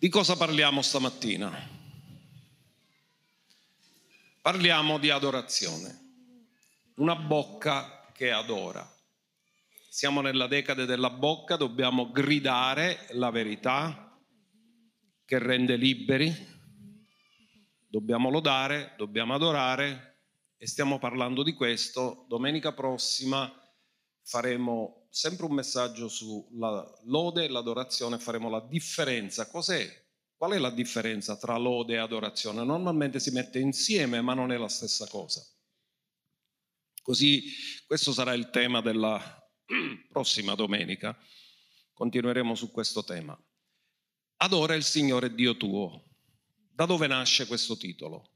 Di cosa parliamo stamattina? Parliamo di adorazione. Una bocca che adora. Siamo nella decade della bocca, dobbiamo gridare la verità che rende liberi, dobbiamo lodare, dobbiamo adorare e stiamo parlando di questo. Domenica prossima faremo sempre un messaggio sulla lode e l'adorazione, faremo la differenza. Cos'è? Qual è la differenza tra lode e adorazione? Normalmente si mette insieme, ma non è la stessa cosa. Così questo sarà il tema della prossima domenica. Continueremo su questo tema. Adora il Signore Dio tuo. Da dove nasce questo titolo?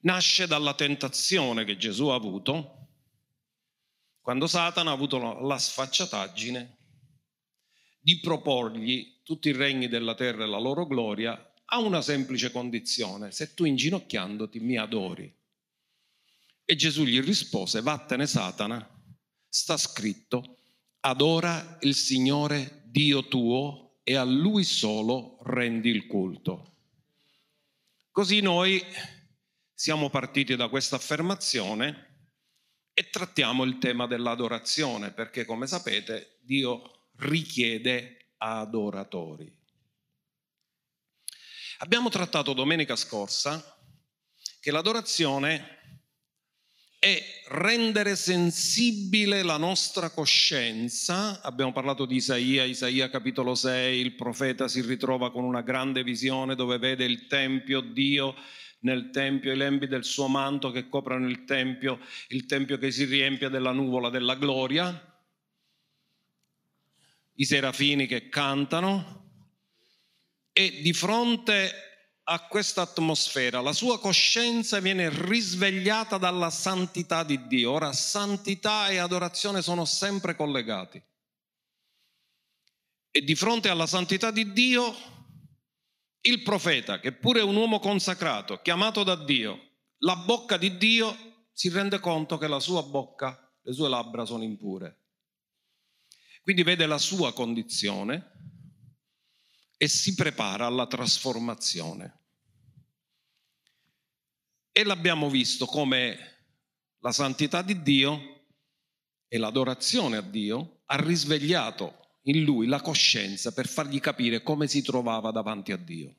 Nasce dalla tentazione che Gesù ha avuto quando Satana ha avuto la sfacciataggine di proporgli tutti i regni della terra e la loro gloria a una semplice condizione, se tu inginocchiandoti mi adori. E Gesù gli rispose, vattene Satana, sta scritto, adora il Signore Dio tuo e a Lui solo rendi il culto. Così noi siamo partiti da questa affermazione e trattiamo il tema dell'adorazione, perché come sapete Dio richiede adoratori. Abbiamo trattato domenica scorsa che l'adorazione è rendere sensibile la nostra coscienza. Abbiamo parlato di Isaia, Isaia capitolo 6, il profeta si ritrova con una grande visione dove vede il Tempio, Dio nel Tempio, i lembi del suo manto che coprono il Tempio, il Tempio che si riempie della nuvola della gloria, i serafini che cantano e di fronte a questa atmosfera la sua coscienza viene risvegliata dalla santità di Dio. Ora santità e adorazione sono sempre collegati. E di fronte alla santità di Dio il profeta, che pure è un uomo consacrato, chiamato da Dio, la bocca di Dio, si rende conto che la sua bocca, le sue labbra sono impure. Quindi vede la sua condizione e si prepara alla trasformazione. E l'abbiamo visto come la santità di Dio e l'adorazione a Dio ha risvegliato in lui la coscienza per fargli capire come si trovava davanti a Dio.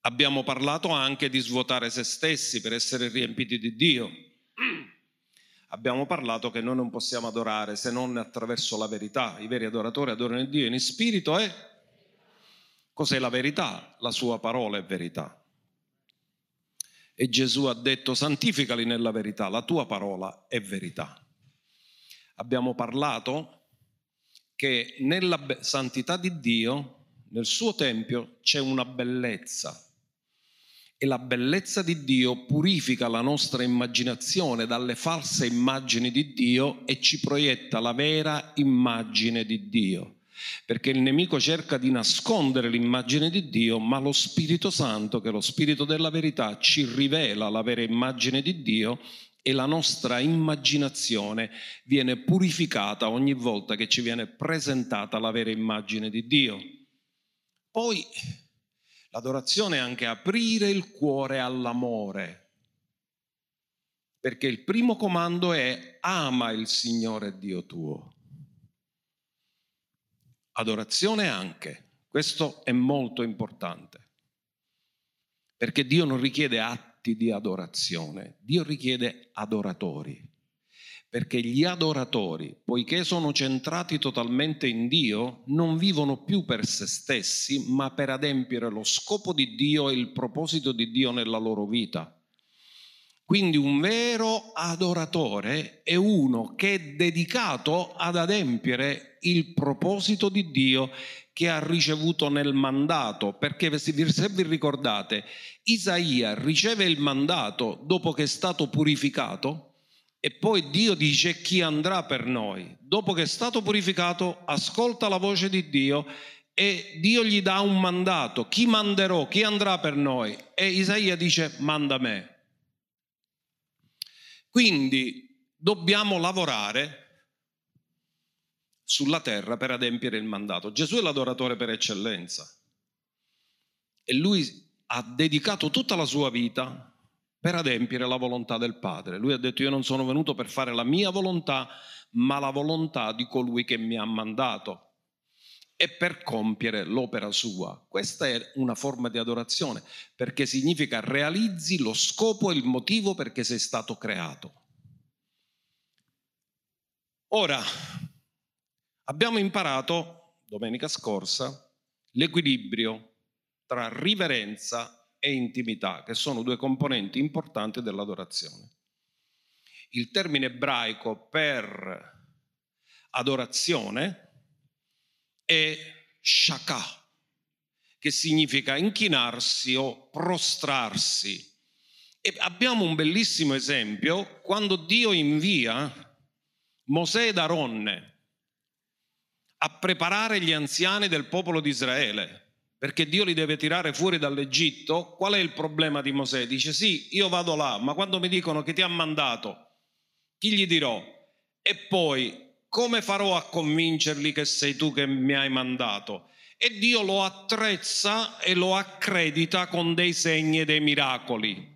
Abbiamo parlato anche di svuotare se stessi per essere riempiti di Dio. Abbiamo parlato che noi non possiamo adorare se non attraverso la verità. I veri adoratori adorano Dio in spirito e cos'è la verità? La sua parola è verità. E Gesù ha detto santificali nella verità, la tua parola è verità. Abbiamo parlato che nella santità di Dio, nel suo Tempio, c'è una bellezza. E la bellezza di Dio purifica la nostra immaginazione dalle false immagini di Dio e ci proietta la vera immagine di Dio. Perché il nemico cerca di nascondere l'immagine di Dio, ma lo Spirito Santo, che è lo Spirito della verità, ci rivela la vera immagine di Dio e la nostra immaginazione viene purificata ogni volta che ci viene presentata la vera immagine di Dio. Poi l'adorazione è anche aprire il cuore all'amore, perché il primo comando è ama il Signore Dio tuo. Adorazione anche, questo è molto importante, perché Dio non richiede atti atti di adorazione. Dio richiede adoratori, perché gli adoratori, poiché sono centrati totalmente in Dio, non vivono più per se stessi, ma per adempiere lo scopo di Dio e il proposito di Dio nella loro vita. Quindi un vero adoratore è uno che è dedicato ad adempiere il proposito di Dio che ha ricevuto nel mandato, perché se vi ricordate, Isaia riceve il mandato dopo che è stato purificato e poi Dio dice chi andrà per noi. Dopo che è stato purificato, ascolta la voce di Dio e Dio gli dà un mandato. Chi manderò? Chi andrà per noi? E Isaia dice manda me. Quindi dobbiamo lavorare sulla terra per adempiere il mandato. Gesù è l'adoratore per eccellenza e lui ha dedicato tutta la sua vita per adempiere la volontà del Padre. Lui ha detto io non sono venuto per fare la mia volontà, ma la volontà di colui che mi ha mandato e per compiere l'opera sua. Questa è una forma di adorazione, perché significa realizzi lo scopo e il motivo perché sei stato creato. Ora, abbiamo imparato domenica scorsa l'equilibrio tra riverenza e intimità, che sono due componenti importanti dell'adorazione. Il termine ebraico per adorazione è shaka, che significa inchinarsi o prostrarsi. E abbiamo un bellissimo esempio quando Dio invia Mosè ed Aronne a preparare gli anziani del popolo di Israele perché Dio li deve tirare fuori dall'Egitto, qual è il problema di Mosè? Dice sì, io vado là, ma quando mi dicono che ti ha mandato, chi gli dirò? E poi come farò a convincerli che sei tu che mi hai mandato? E Dio lo attrezza e lo accredita con dei segni e dei miracoli.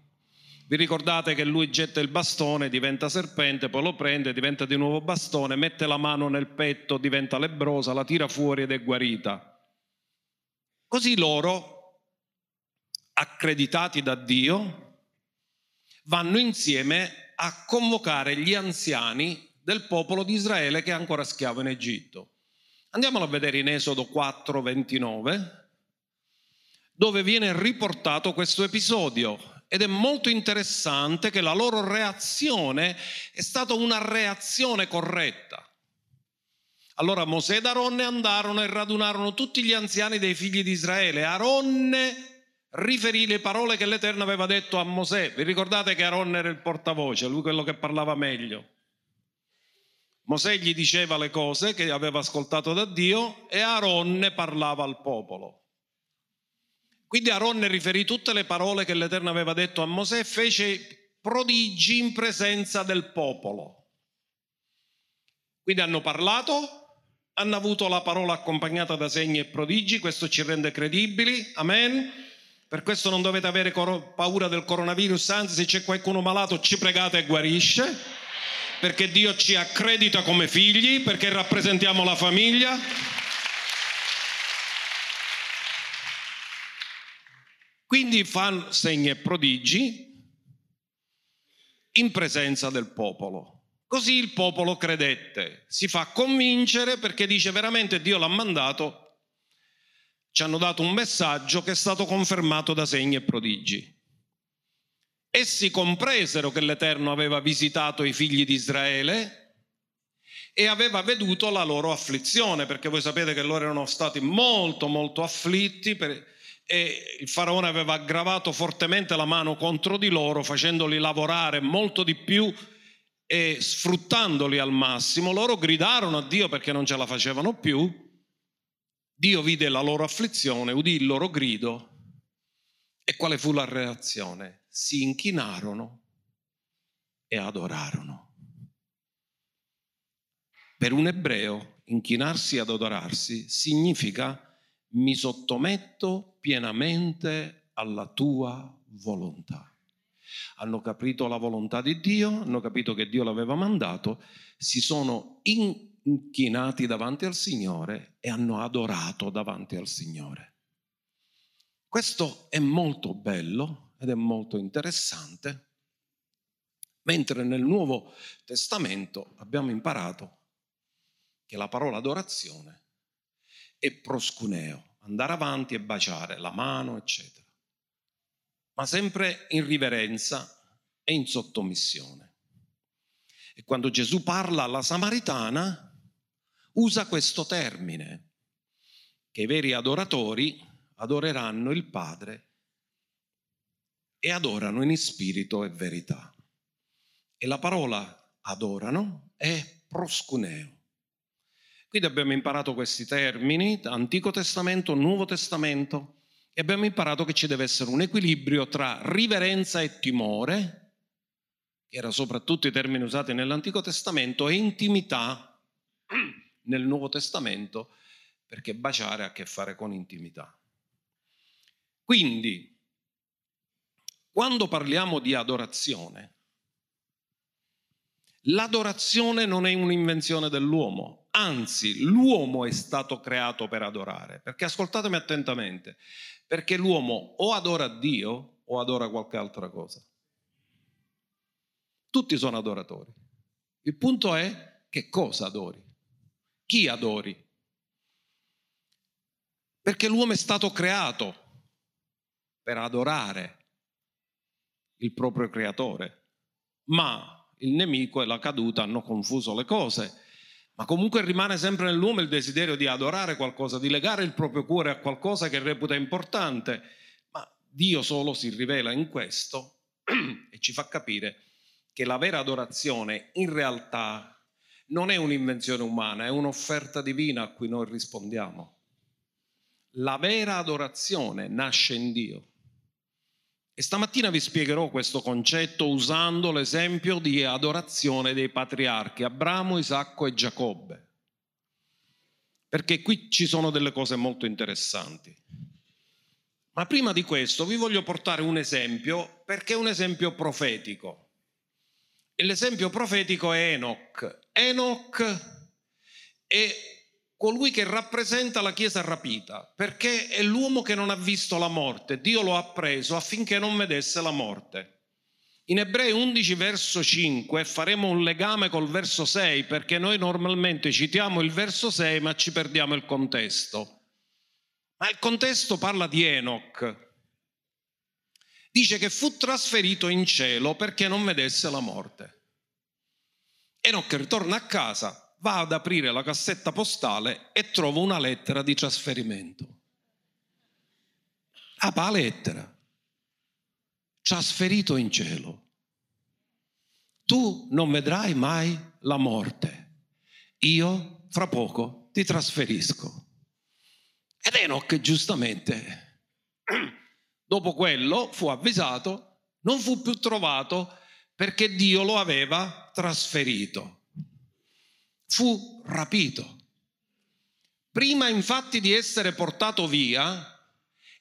Vi ricordate che lui getta il bastone, diventa serpente, poi lo prende, diventa di nuovo bastone, mette la mano nel petto, diventa lebrosa, la tira fuori ed è guarita. Così loro, accreditati da Dio, vanno insieme a convocare gli anziani del popolo di Israele che è ancora schiavo in Egitto. Andiamolo a vedere in Esodo 4, 29, dove viene riportato questo episodio ed è molto interessante che la loro reazione è stata una reazione corretta. Allora Mosè ed Aronne andarono e radunarono tutti gli anziani dei figli di Israele. Aronne riferì le parole che l'Eterno aveva detto a Mosè. Vi ricordate che Aronne era il portavoce, lui quello che parlava meglio. Mosè gli diceva le cose che aveva ascoltato da Dio e Aronne parlava al popolo. Quindi Aronne riferì tutte le parole che l'Eterno aveva detto a Mosè e fece prodigi in presenza del popolo. Quindi hanno parlato, hanno avuto la parola accompagnata da segni e prodigi, questo ci rende credibili, amen. Per questo non dovete avere paura del coronavirus, anzi se c'è qualcuno malato ci pregate e guarisce, perché Dio ci accredita come figli, perché rappresentiamo la famiglia. Quindi fanno segni e prodigi in presenza del popolo. Così il popolo credette, si fa convincere perché dice veramente Dio l'ha mandato, ci hanno dato un messaggio che è stato confermato da segni e prodigi. Essi compresero che l'Eterno aveva visitato i figli di Israele e aveva veduto la loro afflizione, perché voi sapete che loro erano stati molto molto afflitti per, e il faraone aveva aggravato fortemente la mano contro di loro, facendoli lavorare molto di più e sfruttandoli al massimo, loro gridarono a Dio perché non ce la facevano più. Dio vide la loro afflizione, udì il loro grido e quale fu la reazione? Si inchinarono e adorarono. Per un ebreo inchinarsi ed adorarsi significa mi sottometto pienamente alla tua volontà. Hanno capito la volontà di Dio, hanno capito che Dio l'aveva mandato, si sono inchinati davanti al Signore e hanno adorato davanti al Signore. Questo è molto bello ed è molto interessante, mentre nel Nuovo Testamento abbiamo imparato che la parola adorazione è proscuneo, andare avanti e baciare la mano, eccetera ma sempre in riverenza e in sottomissione. E quando Gesù parla alla Samaritana, usa questo termine, che i veri adoratori adoreranno il Padre e adorano in spirito e verità. E la parola adorano è proscuneo. Quindi abbiamo imparato questi termini, Antico Testamento, Nuovo Testamento, e abbiamo imparato che ci deve essere un equilibrio tra riverenza e timore, che era soprattutto i termini usati nell'Antico Testamento, e intimità nel Nuovo Testamento, perché baciare ha a che fare con intimità. Quindi, quando parliamo di adorazione, l'adorazione non è un'invenzione dell'uomo, anzi l'uomo è stato creato per adorare, perché ascoltatemi attentamente, perché l'uomo o adora Dio o adora qualche altra cosa. Tutti sono adoratori. Il punto è che cosa adori? Chi adori? Perché l'uomo è stato creato per adorare il proprio creatore, ma il nemico e la caduta hanno confuso le cose. Ma comunque rimane sempre nell'uomo il desiderio di adorare qualcosa, di legare il proprio cuore a qualcosa che reputa importante, ma Dio solo si rivela in questo e ci fa capire che la vera adorazione in realtà non è un'invenzione umana, è un'offerta divina a cui noi rispondiamo. La vera adorazione nasce in Dio. E stamattina vi spiegherò questo concetto usando l'esempio di adorazione dei patriarchi Abramo, Isacco e Giacobbe. Perché qui ci sono delle cose molto interessanti. Ma prima di questo vi voglio portare un esempio perché è un esempio profetico. E l'esempio profetico è Enoch. Enoch è colui che rappresenta la Chiesa rapita, perché è l'uomo che non ha visto la morte. Dio lo ha preso affinché non vedesse la morte. In Ebrei 11 verso 5 faremo un legame col verso 6 perché noi normalmente citiamo il verso 6 ma ci perdiamo il contesto. Ma il contesto parla di Enoch, dice che fu trasferito in cielo perché non vedesse la morte. Enoch ritorna a casa, va ad aprire la cassetta postale e trova una lettera di trasferimento. Apre la lettera, trasferito in cielo. Tu non vedrai mai la morte. Io fra poco ti trasferisco. Ed Enoch giustamente Dopo quello fu avvisato, non fu più trovato perché Dio lo aveva trasferito. Fu rapito. Prima infatti di essere portato via,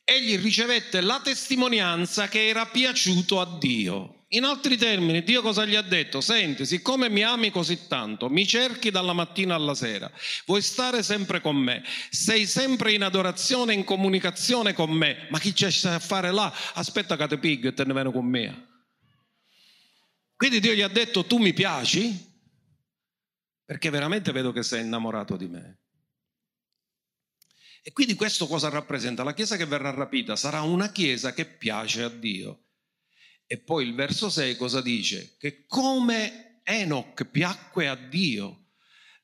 egli ricevette la testimonianza che era piaciuto a Dio. In altri termini, Dio cosa gli ha detto? Senti, siccome mi ami così tanto, mi cerchi dalla mattina alla sera, vuoi stare sempre con me, sei sempre in adorazione, in comunicazione con me, ma chi c'è a fare là? Aspetta che te piglio e te ne vieni con me. Quindi Dio gli ha detto, tu mi piaci? Perché veramente vedo che sei innamorato di me. E quindi questo cosa rappresenta? La Chiesa che verrà rapita sarà una Chiesa che piace a Dio e poi il verso 6 cosa dice? Che come Enoch piacque a Dio,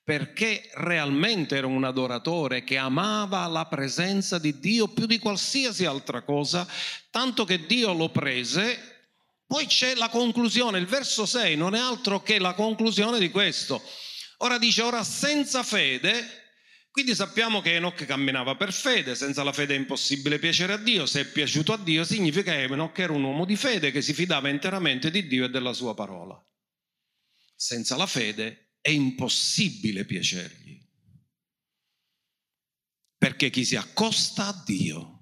perché realmente era un adoratore che amava la presenza di Dio più di qualsiasi altra cosa, tanto che Dio lo prese. Poi c'è la conclusione, il verso 6 non è altro che la conclusione di questo. Ora dice, ora senza fede quindi sappiamo che Enoch camminava per fede, senza la fede è impossibile piacere a Dio, se è piaciuto a Dio significa che Enoch era un uomo di fede che si fidava interamente di Dio e della sua parola. Senza la fede è impossibile piacergli, perché chi si accosta a Dio,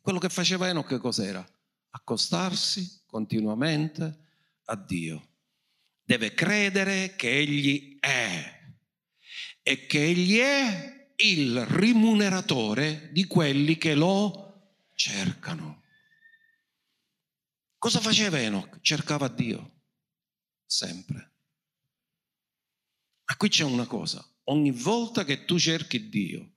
quello che faceva Enoch cos'era? Accostarsi continuamente a Dio. Deve credere che Egli è e che Egli è il rimuneratore di quelli che lo cercano. Cosa faceva Enoch? Cercava Dio, sempre. Ma qui c'è una cosa, ogni volta che tu cerchi Dio,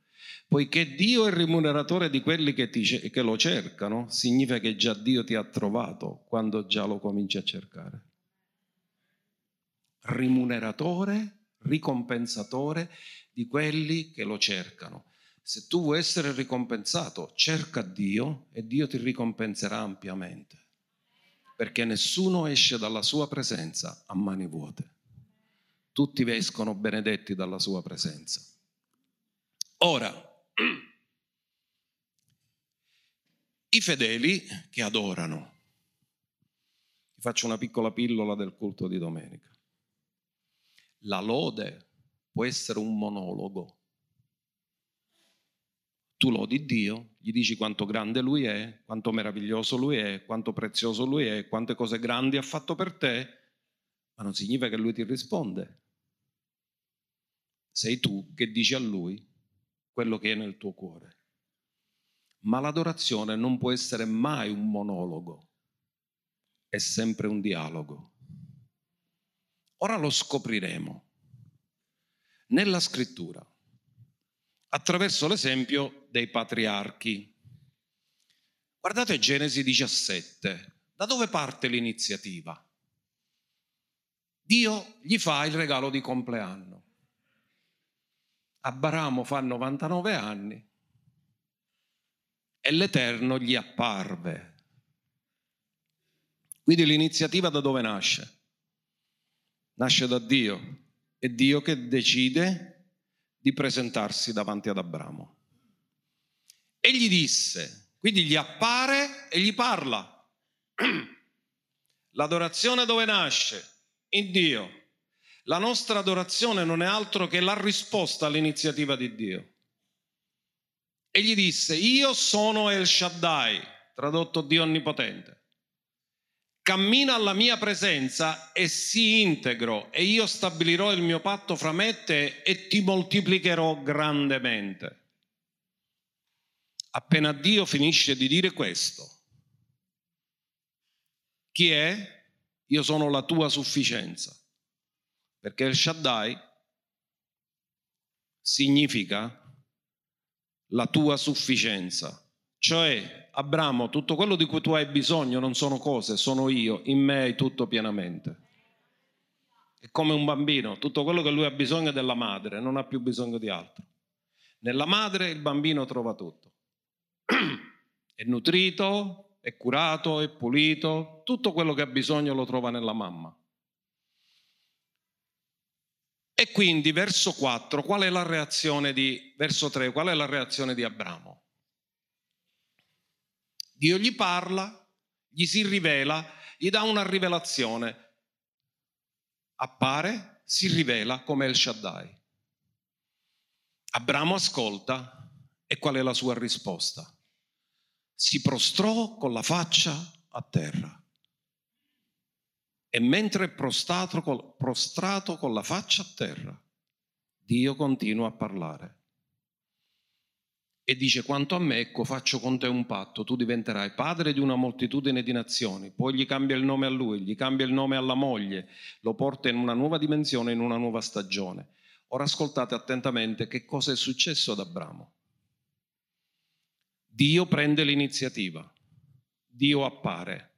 poiché Dio è il rimuneratore di quelli che, ti, che lo cercano, significa che già Dio ti ha trovato quando già lo cominci a cercare. Rimuneratore, ricompensatore di quelli che lo cercano. Se tu vuoi essere ricompensato, cerca Dio e Dio ti ricompenserà ampiamente, perché nessuno esce dalla sua presenza a mani vuote. Tutti escono benedetti dalla sua presenza. Ora, i fedeli che adorano, vi faccio una piccola pillola del culto di domenica. La lode può essere un monologo. Tu lodi Dio, gli dici quanto grande Lui è, quanto meraviglioso Lui è, quanto prezioso Lui è, quante cose grandi ha fatto per te, ma non significa che Lui ti risponde. Sei tu che dici a Lui quello che è nel tuo cuore. Ma l'adorazione non può essere mai un monologo, è sempre un dialogo. Ora lo scopriremo nella scrittura attraverso l'esempio dei patriarchi. Guardate Genesi 17, da dove parte l'iniziativa? Dio gli fa il regalo di compleanno. Abramo fa 99 anni e l'Eterno gli apparve. Quindi l'iniziativa da dove nasce? Nasce da Dio. È Dio che decide di presentarsi davanti ad Abramo. E gli disse, quindi gli appare e gli parla. L'adorazione dove nasce? In Dio. La nostra adorazione non è altro che la risposta all'iniziativa di Dio. E gli disse, io sono El Shaddai, tradotto Dio Onnipotente cammina alla mia presenza e si integro e io stabilirò il mio patto fra me e te e ti moltiplicherò grandemente. Appena Dio finisce di dire questo, chi è? Io sono la tua sufficienza. Perché il Shaddai significa la tua sufficienza. Cioè, Abramo, tutto quello di cui tu hai bisogno non sono cose, sono io, in me hai tutto pienamente. È come un bambino, tutto quello che lui ha bisogno è della madre, non ha più bisogno di altro. Nella madre il bambino trova tutto. È nutrito, è curato, è pulito, tutto quello che ha bisogno lo trova nella mamma. E quindi verso 4, qual è la reazione di verso 3, qual è la reazione di Abramo? Dio gli parla, gli si rivela, gli dà una rivelazione. Appare, si rivela come El Shaddai. Abramo ascolta e qual è la sua risposta? Si prostrò con la faccia a terra. E mentre è prostrato, prostrato con la faccia a terra, Dio continua a parlare e dice quanto a me ecco faccio con te un patto, tu diventerai padre di una moltitudine di nazioni, poi gli cambia il nome a lui, gli cambia il nome alla moglie, lo porta in una nuova dimensione, in una nuova stagione. Ora ascoltate attentamente che cosa è successo ad Abramo. Dio prende l'iniziativa, Dio appare,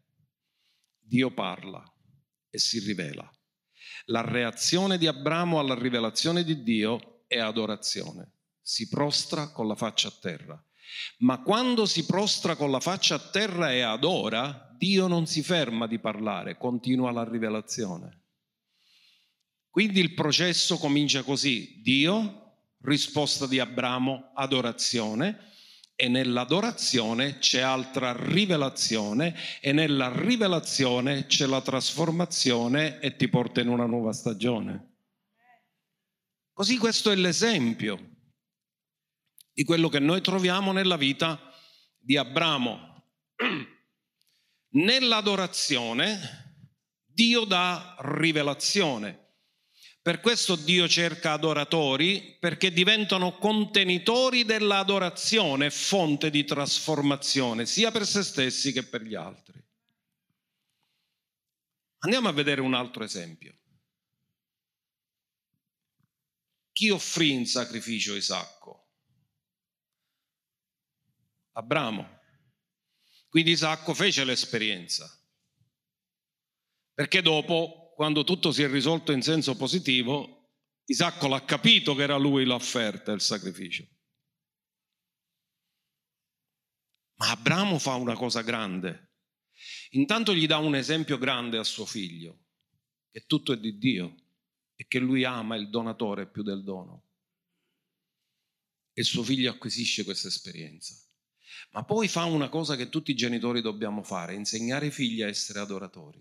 Dio parla e si rivela. La reazione di Abramo alla rivelazione di Dio è adorazione si prostra con la faccia a terra. Ma quando si prostra con la faccia a terra e adora, Dio non si ferma di parlare, continua la rivelazione. Quindi il processo comincia così. Dio, risposta di Abramo, adorazione, e nell'adorazione c'è altra rivelazione e nella rivelazione c'è la trasformazione e ti porta in una nuova stagione. Così questo è l'esempio di quello che noi troviamo nella vita di Abramo. Nell'adorazione Dio dà rivelazione. Per questo Dio cerca adoratori perché diventano contenitori dell'adorazione, fonte di trasformazione, sia per se stessi che per gli altri. Andiamo a vedere un altro esempio. Chi offrì in sacrificio Isacco? Abramo. Quindi Isacco fece l'esperienza. Perché dopo, quando tutto si è risolto in senso positivo, Isacco l'ha capito che era lui l'offerta, il sacrificio. Ma Abramo fa una cosa grande. Intanto gli dà un esempio grande a suo figlio, che tutto è di Dio e che lui ama il donatore più del dono. E suo figlio acquisisce questa esperienza. Ma poi fa una cosa che tutti i genitori dobbiamo fare, insegnare i figli a essere adoratori.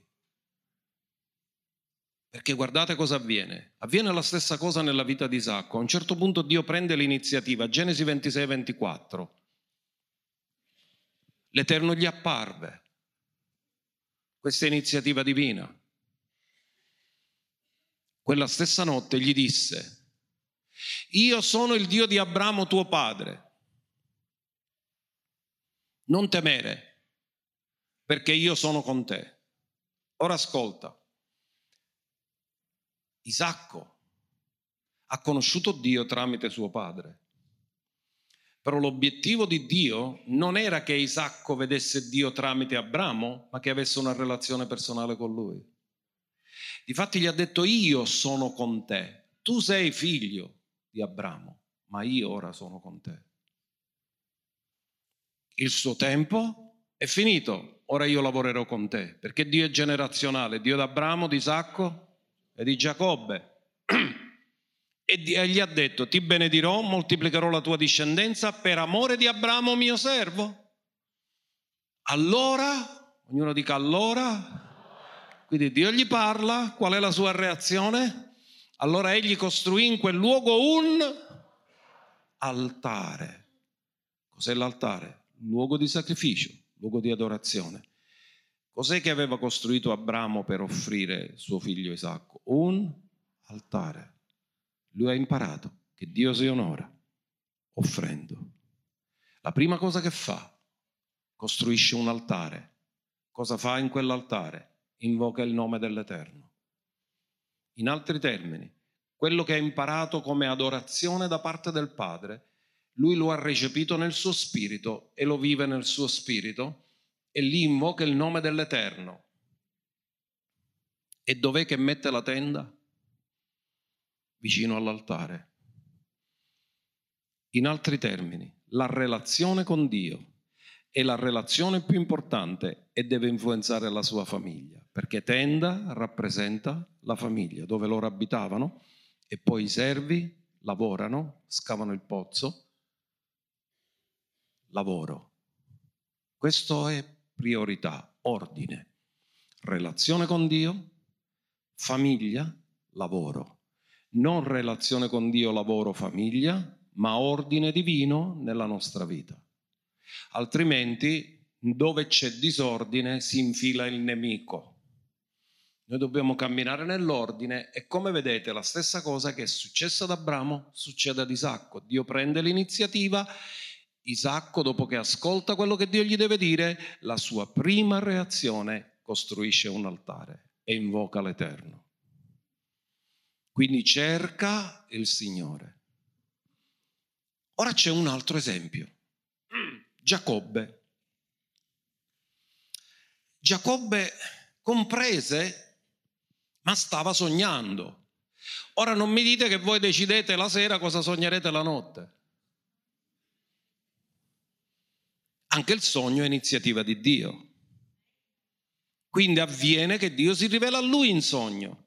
Perché guardate cosa avviene. Avviene la stessa cosa nella vita di Isacco. A un certo punto Dio prende l'iniziativa, Genesi 26-24. L'Eterno gli apparve. Questa iniziativa divina. Quella stessa notte gli disse, io sono il Dio di Abramo tuo padre. Non temere, perché io sono con te. Ora ascolta. Isacco ha conosciuto Dio tramite suo padre. Però l'obiettivo di Dio non era che Isacco vedesse Dio tramite Abramo, ma che avesse una relazione personale con lui. Difatti gli ha detto io sono con te, tu sei figlio di Abramo, ma io ora sono con te. Il suo tempo è finito, ora io lavorerò con te, perché Dio è generazionale, Dio d'Abramo, di Isacco e di Giacobbe. E gli ha detto, ti benedirò, moltiplicherò la tua discendenza per amore di Abramo mio servo. Allora, ognuno dica allora, quindi Dio gli parla, qual è la sua reazione? Allora egli costruì in quel luogo un altare. Cos'è l'altare? Luogo di sacrificio, luogo di adorazione. Cos'è che aveva costruito Abramo per offrire suo figlio Isacco? Un altare. Lui ha imparato che Dio si onora offrendo. La prima cosa che fa, costruisce un altare. Cosa fa in quell'altare? Invoca il nome dell'Eterno. In altri termini, quello che ha imparato come adorazione da parte del Padre, lui lo ha recepito nel suo spirito e lo vive nel suo spirito e lì invoca il nome dell'Eterno. E dov'è che mette la tenda? Vicino all'altare. In altri termini, la relazione con Dio è la relazione più importante e deve influenzare la sua famiglia, perché tenda rappresenta la famiglia dove loro abitavano e poi i servi lavorano, scavano il pozzo, lavoro. Questo è priorità, ordine, relazione con Dio, famiglia, lavoro. Non relazione con Dio, lavoro, famiglia, ma ordine divino nella nostra vita. Altrimenti, dove c'è disordine, si infila il nemico. Noi dobbiamo camminare nell'ordine e come vedete la stessa cosa che è successa ad Abramo succede ad Isacco. Dio prende l'iniziativa Isacco, dopo che ascolta quello che Dio gli deve dire, la sua prima reazione costruisce un altare e invoca l'Eterno. Quindi cerca il Signore. Ora c'è un altro esempio. Giacobbe. Giacobbe comprese, ma stava sognando. Ora non mi dite che voi decidete la sera cosa sognerete la notte. Anche il sogno è iniziativa di Dio. Quindi avviene che Dio si rivela a lui in sogno.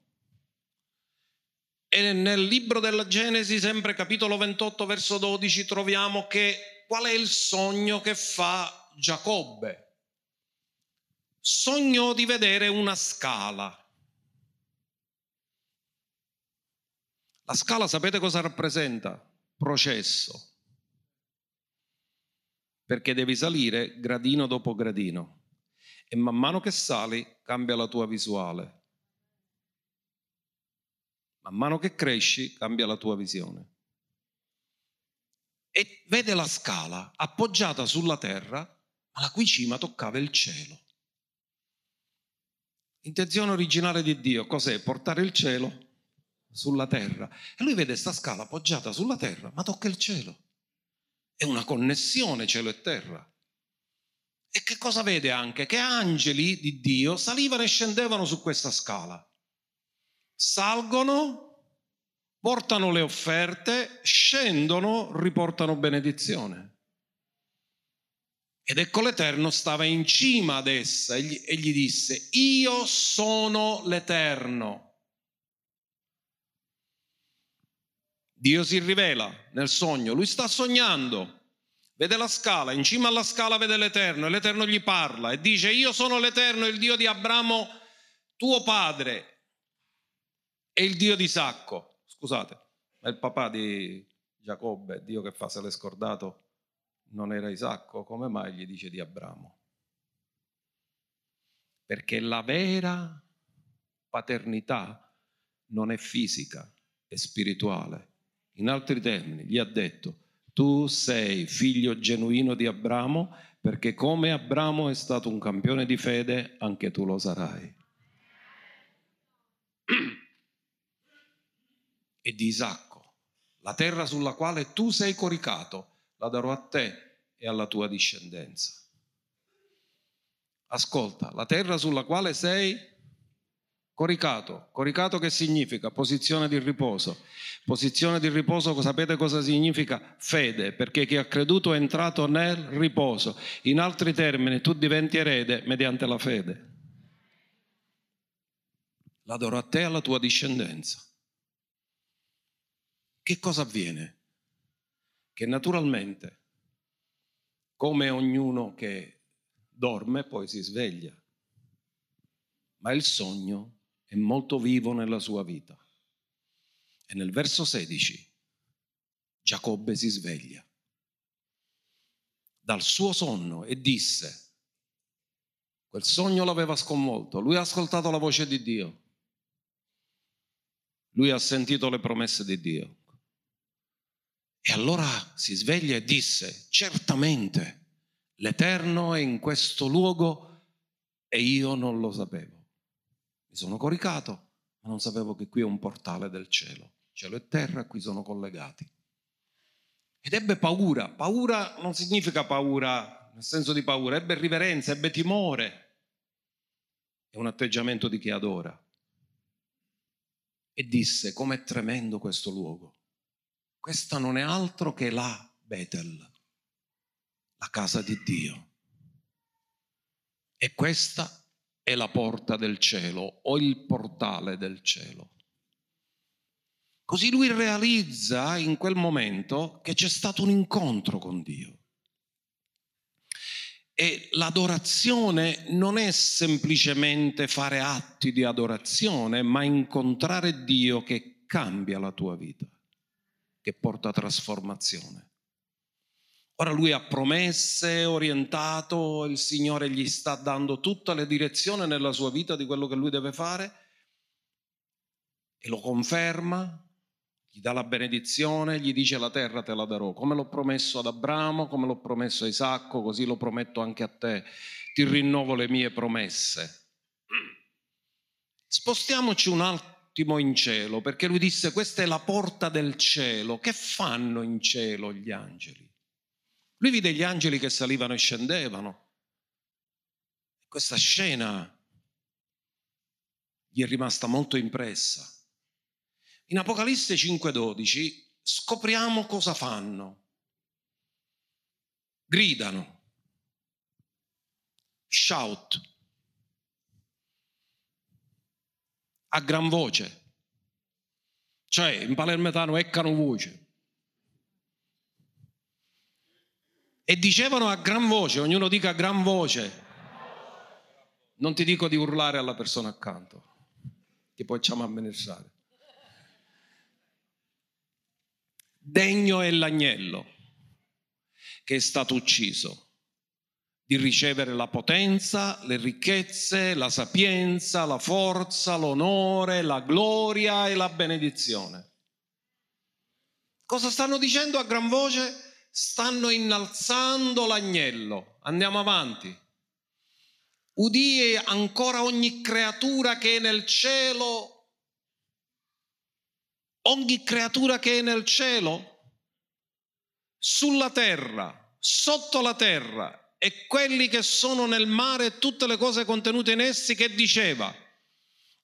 E nel libro della Genesi, sempre capitolo 28, verso 12, troviamo che qual è il sogno che fa Giacobbe? Sogno di vedere una scala. La scala sapete cosa rappresenta? Processo perché devi salire gradino dopo gradino e man mano che sali cambia la tua visuale. Man mano che cresci cambia la tua visione. E vede la scala appoggiata sulla terra, ma la cui cima toccava il cielo. L'intenzione originale di Dio cos'è? Portare il cielo sulla terra. E lui vede questa scala appoggiata sulla terra, ma tocca il cielo. È una connessione cielo e terra. E che cosa vede anche? Che angeli di Dio salivano e scendevano su questa scala. Salgono, portano le offerte, scendono, riportano benedizione. Ed ecco l'Eterno stava in cima ad essa e gli, disse, io sono l'Eterno Dio si rivela nel sogno, lui sta sognando, vede la scala, in cima alla scala vede l'Eterno e l'Eterno gli parla e dice io sono l'Eterno, il Dio di Abramo, tuo padre. è il Dio di Isacco. Scusate, ma il papà di Giacobbe, Dio che fa se l'è scordato, non era Isacco? Come mai gli dice di Abramo? Perché la vera paternità non è fisica, è spirituale. In altri termini, gli ha detto, tu sei figlio genuino di Abramo perché come Abramo è stato un campione di fede, anche tu lo sarai. E di Isacco, la terra sulla quale tu sei coricato, la darò a te e alla tua discendenza. Ascolta, la terra sulla quale sei coricato. Coricato che significa? Posizione di riposo. Posizione di riposo, sapete cosa significa? Fede, perché chi ha creduto è entrato nel riposo. In altri termini, tu diventi erede mediante la fede. La darò a te e alla tua discendenza. Che cosa avviene? Che naturalmente, come ognuno che dorme, poi si sveglia. Ma il sogno è molto vivo nella sua vita. E nel verso 16 Giacobbe si sveglia dal suo sonno e disse, quel sogno l'aveva sconvolto, lui ha ascoltato la voce di Dio, lui ha sentito le promesse di Dio. E allora si sveglia e disse, certamente l'Eterno è in questo luogo e io non lo sapevo. Mi sono coricato, ma non sapevo che qui è un portale del cielo. Cielo e terra qui sono collegati. Ed ebbe paura. Paura non significa paura nel senso di paura, ebbe riverenza, ebbe timore. È un atteggiamento di chi adora. E disse, com'è tremendo questo luogo. Questa non è altro che la Betel la casa di Dio. E questa è la porta del cielo o il portale del cielo. Così lui realizza in quel momento che c'è stato un incontro con Dio. E l'adorazione non è semplicemente fare atti di adorazione, ma incontrare Dio che cambia la tua vita, che porta trasformazione. Ora lui ha promesse, orientato, il Signore gli sta dando tutte le direzioni nella sua vita di quello che lui deve fare e lo conferma, gli dà la benedizione, gli dice la terra te la darò, come l'ho promesso ad Abramo, come l'ho promesso a Isacco, così lo prometto anche a te, ti rinnovo le mie promesse. Spostiamoci un attimo in cielo, perché lui disse questa è la porta del cielo, che fanno in cielo gli angeli? Lui vide gli angeli che salivano e scendevano. Questa scena gli è rimasta molto impressa. In Apocalisse 5:12 scopriamo cosa fanno. Gridano. Shout. A gran voce. Cioè, in palermetano eccano voce. E dicevano a gran voce, ognuno dica a gran voce, non ti dico di urlare alla persona accanto, che poi ci ammanezzare. Degno è l'agnello che è stato ucciso di ricevere la potenza, le ricchezze, la sapienza, la forza, l'onore, la gloria e la benedizione. Cosa stanno dicendo a gran voce? Stanno innalzando l'agnello. Andiamo avanti. Udì ancora ogni creatura che è nel cielo, ogni creatura che è nel cielo, sulla terra, sotto la terra e quelli che sono nel mare e tutte le cose contenute in essi che diceva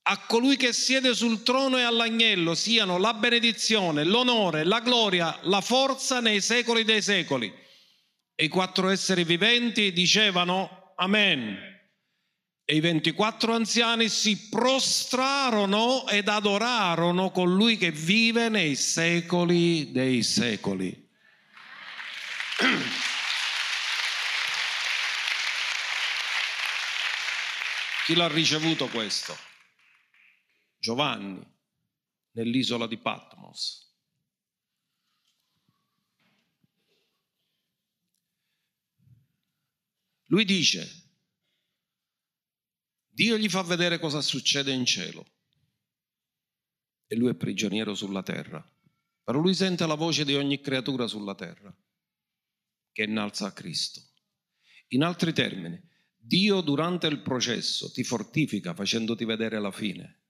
a colui che siede sul trono e all'agnello siano la benedizione, l'onore, la gloria, la forza nei secoli dei secoli. E i quattro esseri viventi dicevano Amen. E i 24 anziani si prostrarono ed adorarono colui che vive nei secoli dei secoli. Chi l'ha ricevuto questo? Giovanni. nell'isola di Patmos. Lui dice, Dio gli fa vedere cosa succede in cielo e lui è prigioniero sulla terra. Però lui sente la voce di ogni creatura sulla terra che innalza a Cristo. In altri termini, Dio durante il processo ti fortifica facendoti vedere la fine.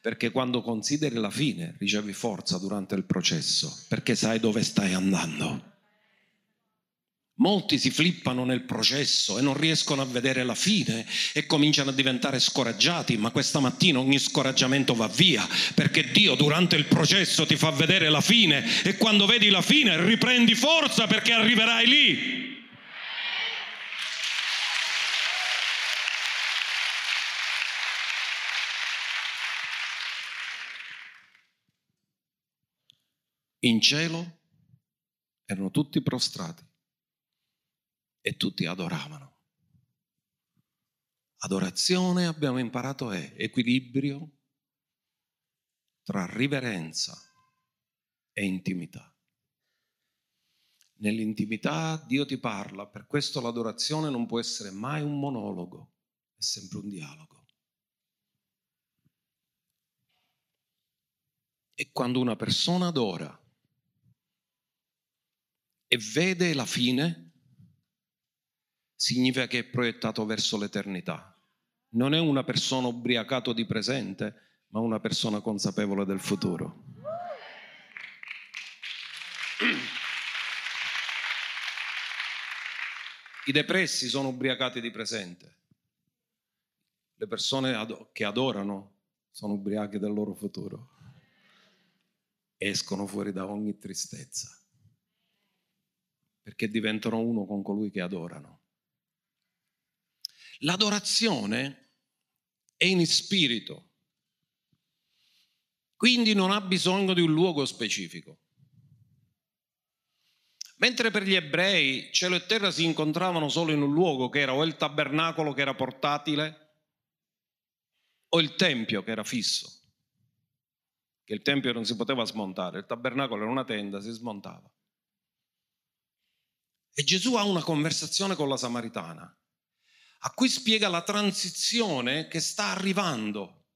Perché quando consideri la fine ricevi forza durante il processo, perché sai dove stai andando. Molti si flippano nel processo e non riescono a vedere la fine e cominciano a diventare scoraggiati, ma questa mattina ogni scoraggiamento va via perché Dio durante il processo ti fa vedere la fine e quando vedi la fine riprendi forza perché arriverai lì. In cielo erano tutti prostrati e tutti adoravano. Adorazione, abbiamo imparato, è equilibrio tra riverenza e intimità. Nell'intimità Dio ti parla, per questo l'adorazione non può essere mai un monologo, è sempre un dialogo. E quando una persona adora e vede la fine, significa che è proiettato verso l'eternità. Non è una persona ubriacato di presente, ma una persona consapevole del futuro. I depressi sono ubriacati di presente. Le persone che adorano sono ubriache del loro futuro. Escono fuori da ogni tristezza perché diventano uno con colui che adorano. L'adorazione è in spirito, quindi non ha bisogno di un luogo specifico. Mentre per gli ebrei cielo e terra si incontravano solo in un luogo che era o il tabernacolo che era portatile o il tempio che era fisso, che il tempio non si poteva smontare, il tabernacolo era una tenda, si smontava. E Gesù ha una conversazione con la Samaritana a cui spiega la transizione che sta arrivando,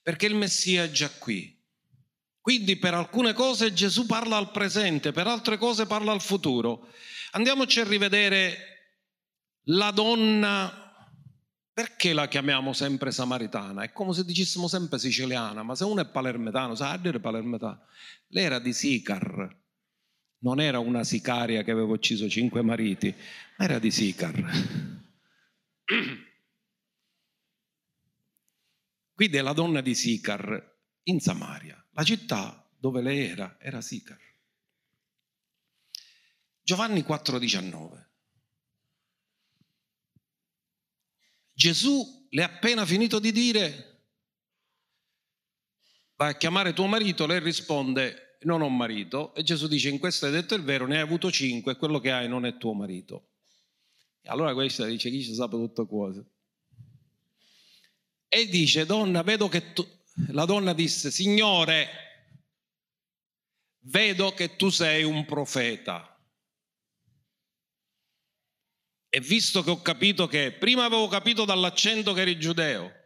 perché il Messia è già qui. Quindi per alcune cose Gesù parla al presente, per altre cose parla al futuro. Andiamoci a rivedere la donna, perché la chiamiamo sempre samaritana? È come se dicessimo sempre siciliana, ma se uno è palermetano, sa dire palermetano? Lei era di Sicar, non era una sicaria che aveva ucciso cinque mariti, ma era di Sicar. Qui è la donna di Sicar in Samaria, la città dove lei era, era Sicar. Giovanni 4,19. Gesù le ha appena finito di dire, vai a chiamare tuo marito, lei risponde, non ho marito, e Gesù dice, in questo hai detto il vero, ne hai avuto cinque, e quello che hai non è tuo marito. E allora questa dice chi ci sa tutte cose. E dice, donna, vedo che tu... La donna disse, Signore, vedo che tu sei un profeta. E visto che ho capito che, prima avevo capito dall'accento che eri giudeo,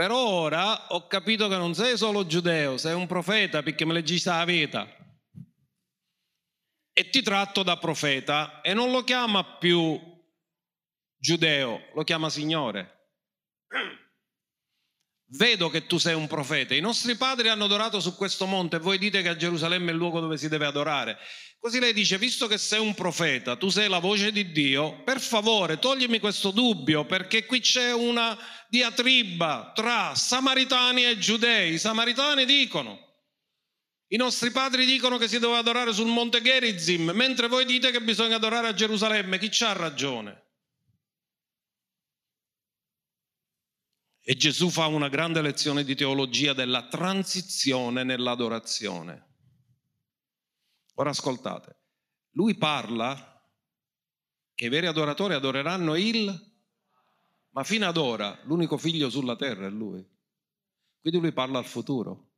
però ora ho capito che non sei solo giudeo, sei un profeta perché me leggi la vita e ti tratto da profeta e non lo chiama più giudeo, lo chiama Signore. Vedo che tu sei un profeta. I nostri padri hanno adorato su questo monte e voi dite che a Gerusalemme è il luogo dove si deve adorare. Così lei dice, visto che sei un profeta, tu sei la voce di Dio, per favore toglimi questo dubbio perché qui c'è una diatriba tra samaritani e giudei. I samaritani dicono, i nostri padri dicono che si deve adorare sul monte Gerizim, mentre voi dite che bisogna adorare a Gerusalemme. Chi c'ha ragione? E Gesù fa una grande lezione di teologia della transizione nell'adorazione. Ora ascoltate, lui parla che i veri adoratori adoreranno il, ma fino ad ora l'unico figlio sulla terra è lui. Quindi lui parla al futuro.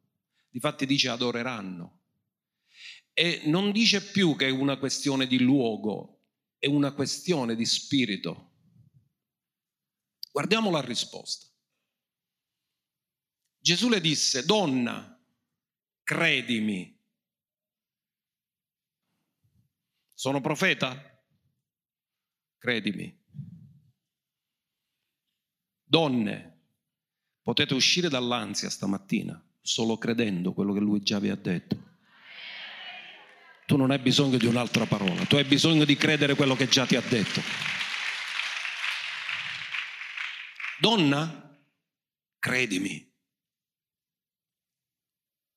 Difatti dice adoreranno. E non dice più che è una questione di luogo, è una questione di spirito. Guardiamo la risposta. Gesù le disse, donna, credimi. Sono profeta? Credimi. Donne, potete uscire dall'ansia stamattina solo credendo quello che lui già vi ha detto. Tu non hai bisogno di un'altra parola, tu hai bisogno di credere quello che già ti ha detto. Donna, credimi,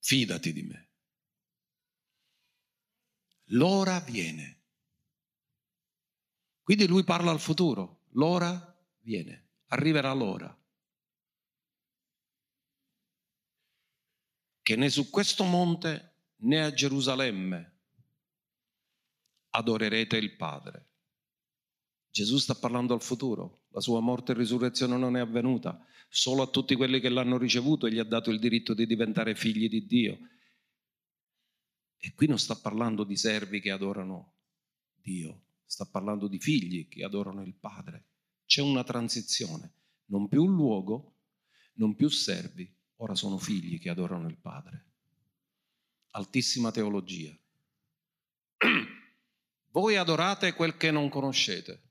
fidati di me. L'ora viene. Quindi lui parla al futuro, l'ora viene arriverà l'ora che né su questo monte né a Gerusalemme adorerete il Padre. Gesù sta parlando al futuro, la sua morte e risurrezione non è avvenuta, solo a tutti quelli che l'hanno ricevuto gli ha dato il diritto di diventare figli di Dio. E qui non sta parlando di servi che adorano Dio, sta parlando di figli che adorano il Padre. C'è una transizione, non più luogo, non più servi, ora sono figli che adorano il Padre. Altissima teologia. Voi adorate quel che non conoscete.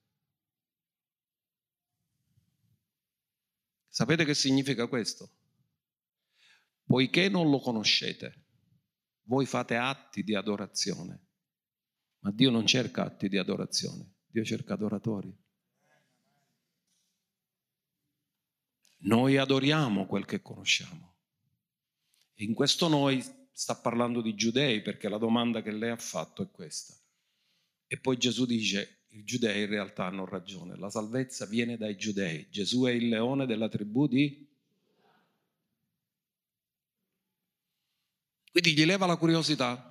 Sapete che significa questo? Poiché non lo conoscete, voi fate atti di adorazione, ma Dio non cerca atti di adorazione, Dio cerca adoratori. Noi adoriamo quel che conosciamo. E in questo noi sta parlando di giudei perché la domanda che lei ha fatto è questa. E poi Gesù dice, i giudei in realtà hanno ragione, la salvezza viene dai giudei. Gesù è il leone della tribù di... Quindi gli leva la curiosità.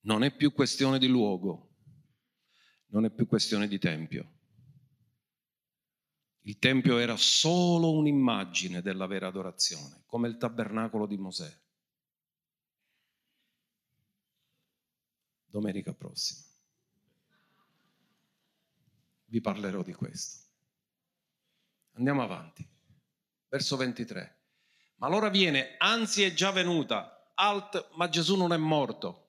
Non è più questione di luogo, non è più questione di tempio. Il Tempio era solo un'immagine della vera adorazione, come il tabernacolo di Mosè. Domenica prossima vi parlerò di questo. Andiamo avanti. Verso 23. Ma l'ora viene, anzi è già venuta, alt, ma Gesù non è morto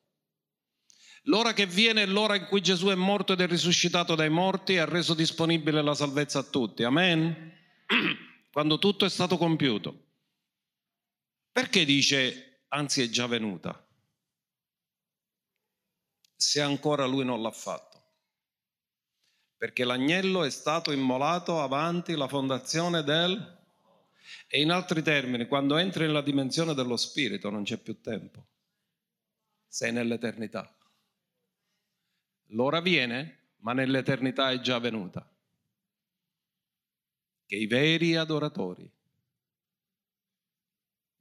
L'ora che viene è l'ora in cui Gesù è morto ed è risuscitato dai morti e ha reso disponibile la salvezza a tutti. Amen? Quando tutto è stato compiuto. Perché dice, anzi è già venuta? Se ancora lui non l'ha fatto. Perché l'agnello è stato immolato avanti la fondazione del... E in altri termini, quando entri nella dimensione dello spirito non c'è più tempo. Sei nell'eternità. L'ora viene, ma nell'eternità è già venuta. Che i veri adoratori,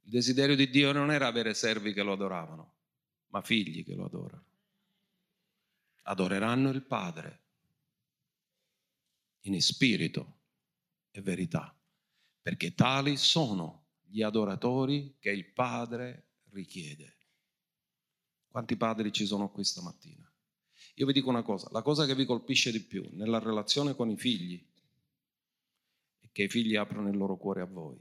il desiderio di Dio non era avere servi che lo adoravano, ma figli che lo adorano. Adoreranno il Padre in spirito e verità, perché tali sono gli adoratori che il Padre richiede. Quanti padri ci sono qui stamattina? Io vi dico una cosa, la cosa che vi colpisce di più nella relazione con i figli è che i figli aprono il loro cuore a voi.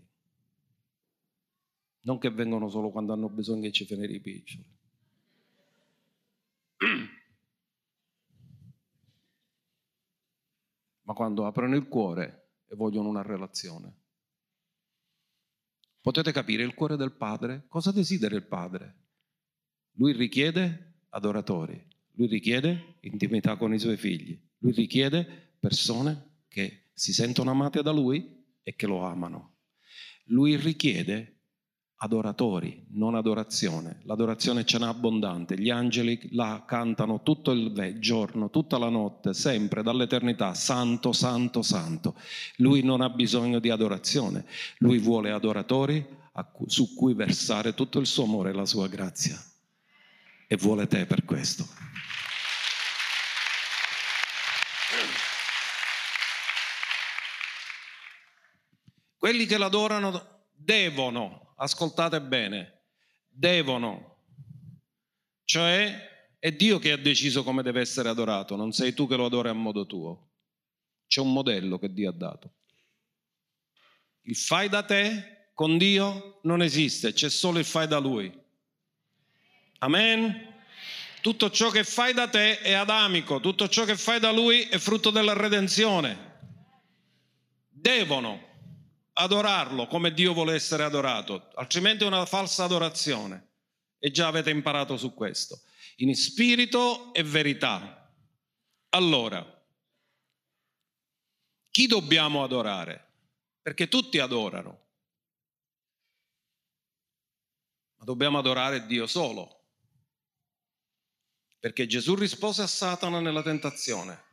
Non che vengono solo quando hanno bisogno che ci tenere i piccioli. Ma quando aprono il cuore e vogliono una relazione. Potete capire il cuore del padre? Cosa desidera il padre? Lui richiede adoratori. Lui richiede intimità con i suoi figli, lui richiede persone che si sentono amate da lui e che lo amano. Lui richiede adoratori, non adorazione. L'adorazione ce n'è abbondante, gli angeli la cantano tutto il giorno, tutta la notte, sempre, dall'eternità, santo, santo, santo. Lui non ha bisogno di adorazione, lui vuole adoratori su cui versare tutto il suo amore e la sua grazia. E vuole te per questo. Quelli che l'adorano devono, ascoltate bene, devono, cioè è Dio che ha deciso come deve essere adorato, non sei tu che lo adori a modo tuo. C'è un modello che Dio ha dato. Il fai da te con Dio non esiste, c'è solo il fai da Lui. Amen. Tutto ciò che fai da te è adamico, tutto ciò che fai da Lui è frutto della redenzione. Devono adorarlo come Dio vuole essere adorato, altrimenti è una falsa adorazione. E già avete imparato su questo. In spirito e verità. Allora, chi dobbiamo adorare? Perché tutti adorano. Ma dobbiamo adorare Dio solo. Perché Gesù rispose a Satana nella tentazione.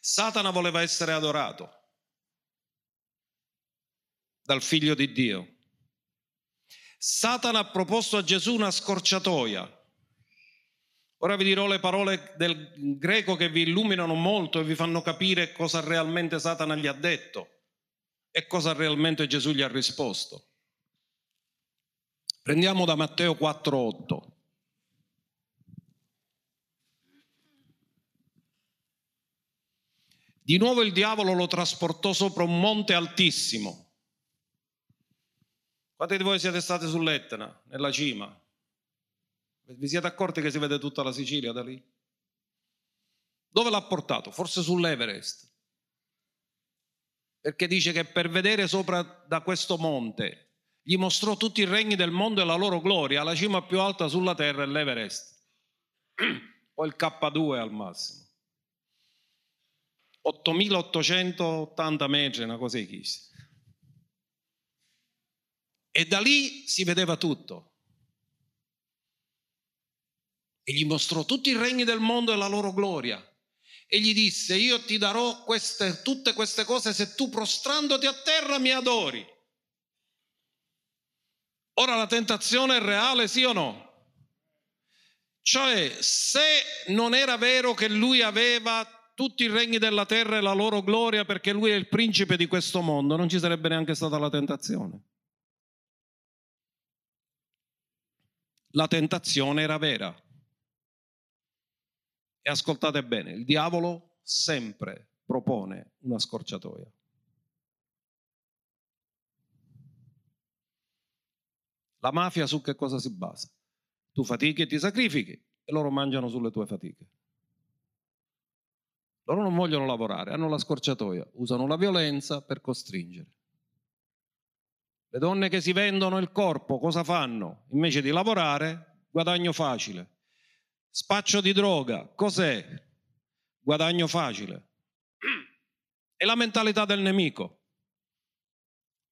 Satana voleva essere adorato dal figlio di Dio. Satana ha proposto a Gesù una scorciatoia. Ora vi dirò le parole del greco che vi illuminano molto e vi fanno capire cosa realmente Satana gli ha detto e cosa realmente Gesù gli ha risposto. Prendiamo da Matteo 4:8. Di nuovo il diavolo lo trasportò sopra un monte altissimo quanti di voi siete stati sull'Etna, nella cima? Vi siete accorti che si vede tutta la Sicilia da lì? Dove l'ha portato? Forse sull'Everest. Perché dice che per vedere sopra da questo monte gli mostrò tutti i regni del mondo e la loro gloria. La cima più alta sulla terra è l'Everest. o il K2 al massimo. 8880 metri, una cosa di e da lì si vedeva tutto. E gli mostrò tutti i regni del mondo e la loro gloria. E gli disse, io ti darò queste, tutte queste cose se tu prostrandoti a terra mi adori. Ora la tentazione è reale, sì o no? Cioè, se non era vero che lui aveva tutti i regni della terra e la loro gloria perché lui è il principe di questo mondo, non ci sarebbe neanche stata la tentazione. La tentazione era vera. E ascoltate bene, il diavolo sempre propone una scorciatoia. La mafia su che cosa si basa? Tu fatichi e ti sacrifichi e loro mangiano sulle tue fatiche. Loro non vogliono lavorare, hanno la scorciatoia, usano la violenza per costringere. Le donne che si vendono il corpo cosa fanno? Invece di lavorare, guadagno facile. Spaccio di droga, cos'è? Guadagno facile. È la mentalità del nemico.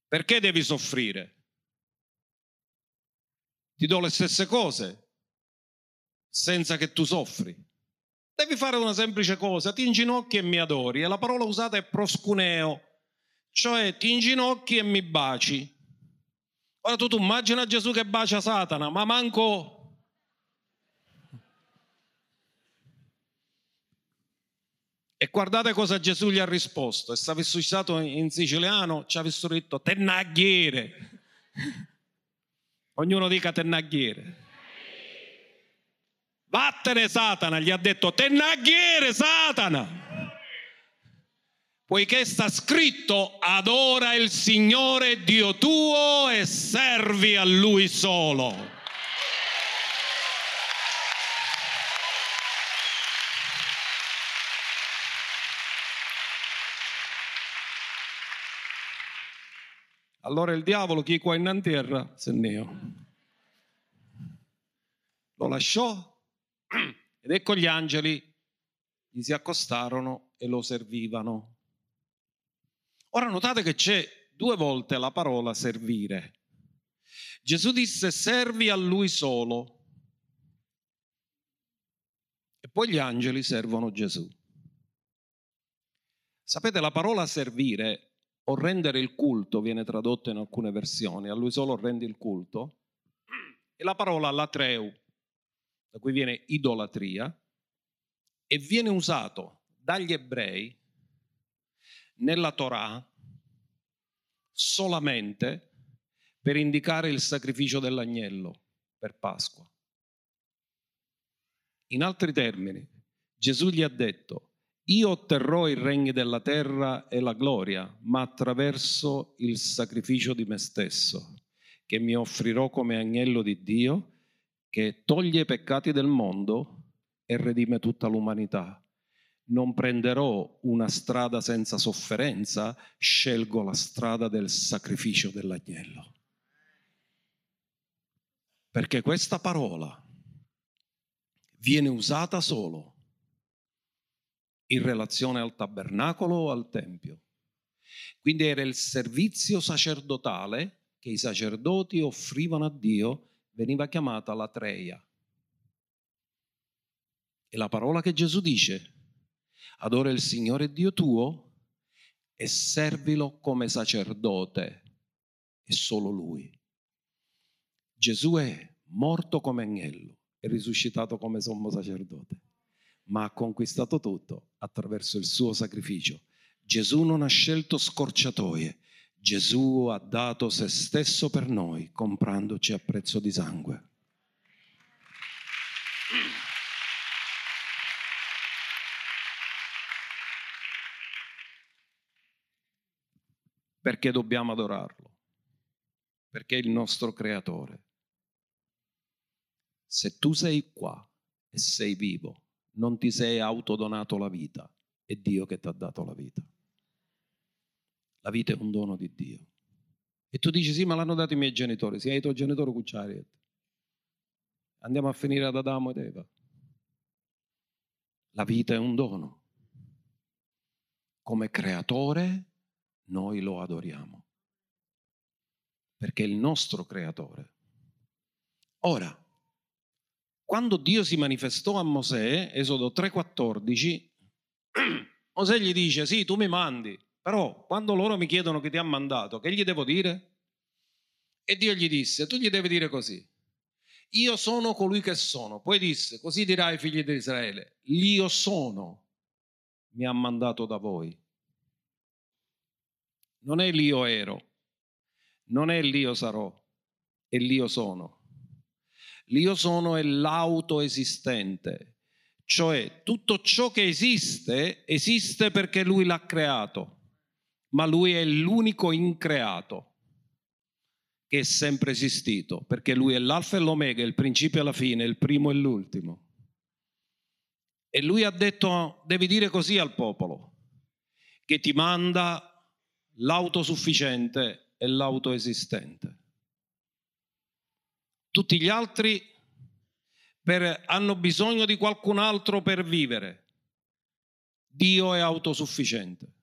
Perché devi soffrire? Ti do le stesse cose senza che tu soffri. Devi fare una semplice cosa, ti inginocchi e mi adori. E la parola usata è proscuneo, cioè ti inginocchi e mi baci. Ora tu, tu immagina Gesù che bacia Satana, ma manco... E guardate cosa Gesù gli ha risposto. E se avessi usato in siciliano, ci avessero detto tennaghiere. Ognuno dica tennaghiere. Vattene Satana, gli ha detto tennaghiere Satana poiché sta scritto adora il Signore Dio tuo e servi a Lui solo. Allora il diavolo, chi qua in terra, se neo, lo lasciò ed ecco gli angeli gli si accostarono e lo servivano. Ora notate che c'è due volte la parola servire. Gesù disse servi a lui solo e poi gli angeli servono Gesù. Sapete, la parola servire o rendere il culto viene tradotta in alcune versioni, a lui solo rendi il culto, e la parola latreu, da cui viene idolatria, e viene usato dagli ebrei nella Torah solamente per indicare il sacrificio dell'agnello per Pasqua. In altri termini, Gesù gli ha detto, io otterrò i regni della terra e la gloria, ma attraverso il sacrificio di me stesso, che mi offrirò come agnello di Dio, che toglie i peccati del mondo e redime tutta l'umanità. Non prenderò una strada senza sofferenza, scelgo la strada del sacrificio dell'agnello. Perché questa parola viene usata solo in relazione al tabernacolo o al tempio. Quindi era il servizio sacerdotale che i sacerdoti offrivano a Dio, veniva chiamata la treia. E la parola che Gesù dice, adora il Signore Dio tuo e servilo come sacerdote, e solo Lui. Gesù è morto come agnello e risuscitato come sommo sacerdote ma ha conquistato tutto attraverso il suo sacrificio. Gesù non ha scelto scorciatoie, Gesù ha dato se stesso per noi, comprandoci a prezzo di sangue. Perché dobbiamo adorarlo? Perché è il nostro creatore. Se tu sei qua e sei vivo, non ti sei autodonato la vita, è Dio che ti ha dato la vita. La vita è un dono di Dio. E tu dici, sì, ma l'hanno dato i miei genitori, sì, ai tuoi genitori cucciari. Andiamo a finire ad Adamo ed Eva. La vita è un dono. Come creatore noi lo adoriamo. Perché è il nostro creatore. Ora, quando Dio si manifestò a Mosè, Esodo 3:14, Mosè gli dice, sì, tu mi mandi, però quando loro mi chiedono che ti ha mandato, che gli devo dire? E Dio gli disse, tu gli devi dire così, io sono colui che sono. Poi disse, così dirai ai figli di Israele, l'io sono mi ha mandato da voi. Non è l'io ero, non è l'io sarò, è l'io sono. L'io sono è l'autoesistente, cioè tutto ciò che esiste esiste perché lui l'ha creato, ma lui è l'unico increato che è sempre esistito, perché lui è l'alfa e l'omega, il principio e la fine, il primo e l'ultimo. E lui ha detto, devi dire così al popolo, che ti manda l'autosufficiente e l'autoesistente. Tutti gli altri per, hanno bisogno di qualcun altro per vivere. Dio è autosufficiente.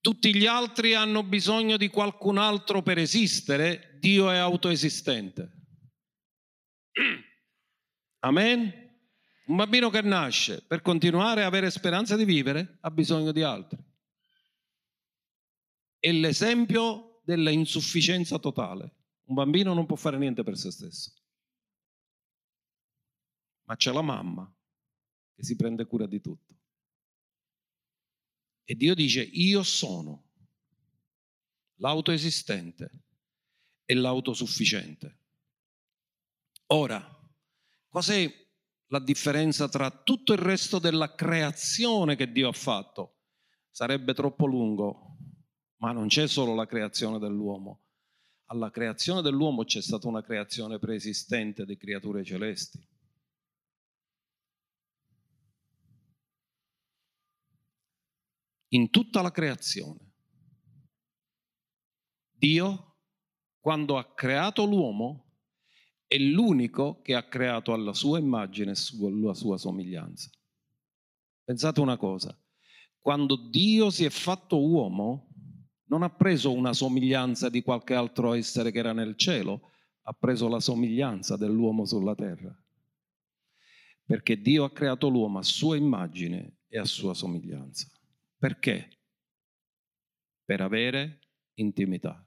Tutti gli altri hanno bisogno di qualcun altro per esistere. Dio è autoesistente. Amen? Un bambino che nasce per continuare a avere speranza di vivere ha bisogno di altri. È l'esempio della insufficienza totale. Un bambino non può fare niente per se stesso, ma c'è la mamma che si prende cura di tutto. E Dio dice, io sono l'autoesistente e l'autosufficiente. Ora, cos'è la differenza tra tutto il resto della creazione che Dio ha fatto? Sarebbe troppo lungo, ma non c'è solo la creazione dell'uomo, alla creazione dell'uomo c'è stata una creazione preesistente di creature celesti. In tutta la creazione, Dio, quando ha creato l'uomo, è l'unico che ha creato alla sua immagine e alla sua somiglianza. Pensate una cosa, quando Dio si è fatto uomo, non ha preso una somiglianza di qualche altro essere che era nel cielo, ha preso la somiglianza dell'uomo sulla terra. Perché Dio ha creato l'uomo a sua immagine e a sua somiglianza. Perché? Per avere intimità.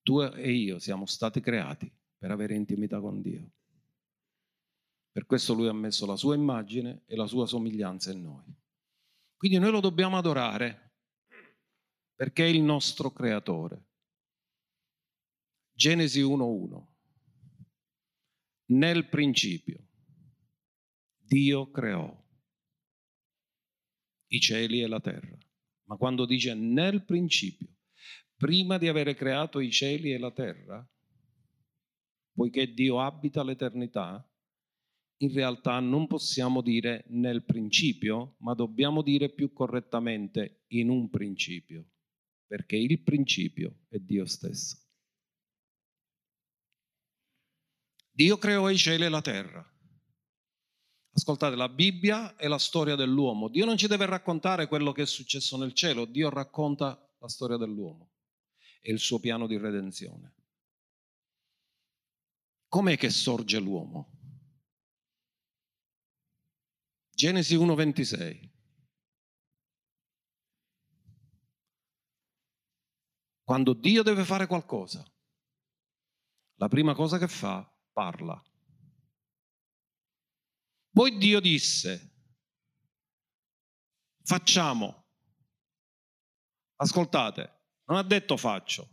Tu e io siamo stati creati per avere intimità con Dio. Per questo Lui ha messo la sua immagine e la sua somiglianza in noi. Quindi noi lo dobbiamo adorare perché è il nostro creatore. Genesi 1.1. Nel principio Dio creò i cieli e la terra. Ma quando dice nel principio, prima di avere creato i cieli e la terra, poiché Dio abita l'eternità, in realtà non possiamo dire nel principio, ma dobbiamo dire più correttamente in un principio, perché il principio è Dio stesso. Dio creò i cieli e la terra. Ascoltate, la Bibbia è la storia dell'uomo. Dio non ci deve raccontare quello che è successo nel cielo, Dio racconta la storia dell'uomo e il suo piano di redenzione. Com'è che sorge l'uomo? Genesi 1:26. Quando Dio deve fare qualcosa, la prima cosa che fa, parla. Poi Dio disse, facciamo. Ascoltate, non ha detto faccio.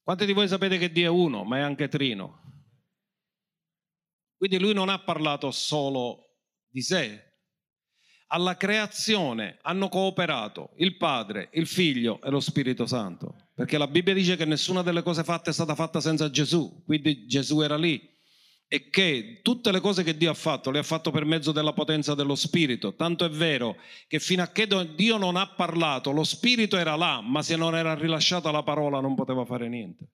Quanti di voi sapete che Dio è uno, ma è anche trino? Quindi lui non ha parlato solo di sé. Alla creazione hanno cooperato il Padre, il Figlio e lo Spirito Santo. Perché la Bibbia dice che nessuna delle cose fatte è stata fatta senza Gesù. Quindi Gesù era lì e che tutte le cose che Dio ha fatto le ha fatto per mezzo della potenza dello Spirito. Tanto è vero che fino a che Dio non ha parlato, lo Spirito era là, ma se non era rilasciata la parola non poteva fare niente.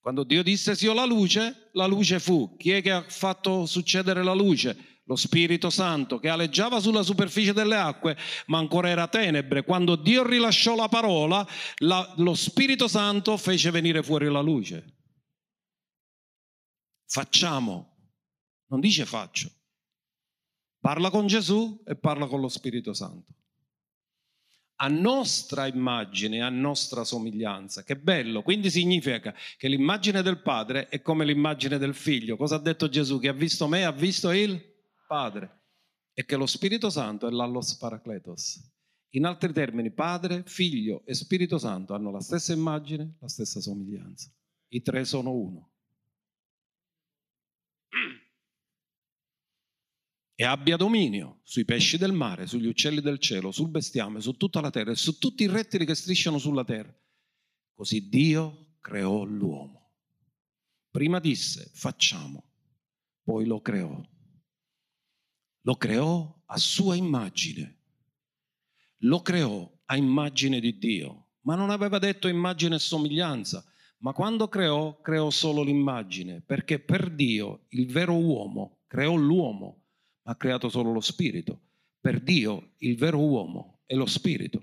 Quando Dio disse sì la luce, la luce fu. Chi è che ha fatto succedere la luce? Lo Spirito Santo che aleggiava sulla superficie delle acque, ma ancora era tenebre. Quando Dio rilasciò la parola, la, lo Spirito Santo fece venire fuori la luce. Facciamo, non dice faccio. Parla con Gesù e parla con lo Spirito Santo. A nostra immagine, a nostra somiglianza. Che bello! Quindi significa che l'immagine del Padre è come l'immagine del Figlio. Cosa ha detto Gesù? Che ha visto me, ha visto il Padre. E che lo Spirito Santo è l'allos paracletos. In altri termini, Padre, Figlio e Spirito Santo hanno la stessa immagine, la stessa somiglianza. I tre sono uno. e abbia dominio sui pesci del mare, sugli uccelli del cielo, sul bestiame, su tutta la terra e su tutti i rettili che strisciano sulla terra. Così Dio creò l'uomo. Prima disse facciamo, poi lo creò. Lo creò a sua immagine. Lo creò a immagine di Dio, ma non aveva detto immagine e somiglianza, ma quando creò, creò solo l'immagine, perché per Dio il vero uomo creò l'uomo ha creato solo lo spirito. Per Dio il vero uomo è lo spirito.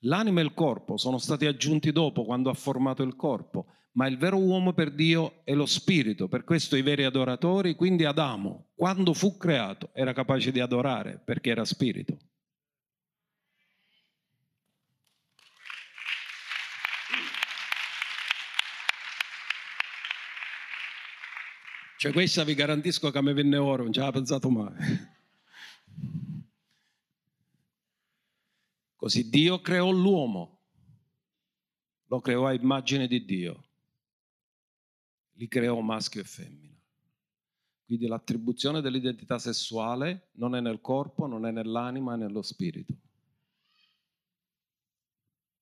L'anima e il corpo sono stati aggiunti dopo quando ha formato il corpo, ma il vero uomo per Dio è lo spirito. Per questo i veri adoratori, quindi Adamo, quando fu creato, era capace di adorare perché era spirito. Cioè questa vi garantisco che a me venne oro, non ci aveva pensato mai. Così Dio creò l'uomo, lo creò a immagine di Dio, li creò maschio e femmina. Quindi l'attribuzione dell'identità sessuale non è nel corpo, non è nell'anima, è nello spirito.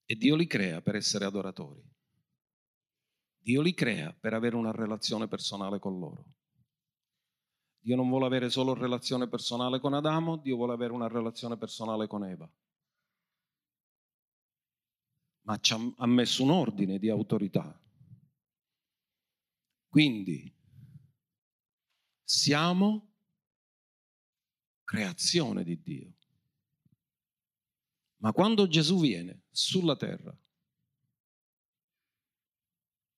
E Dio li crea per essere adoratori. Dio li crea per avere una relazione personale con loro. Dio non vuole avere solo relazione personale con Adamo, Dio vuole avere una relazione personale con Eva. Ma ci ha messo un ordine di autorità. Quindi siamo creazione di Dio. Ma quando Gesù viene sulla terra,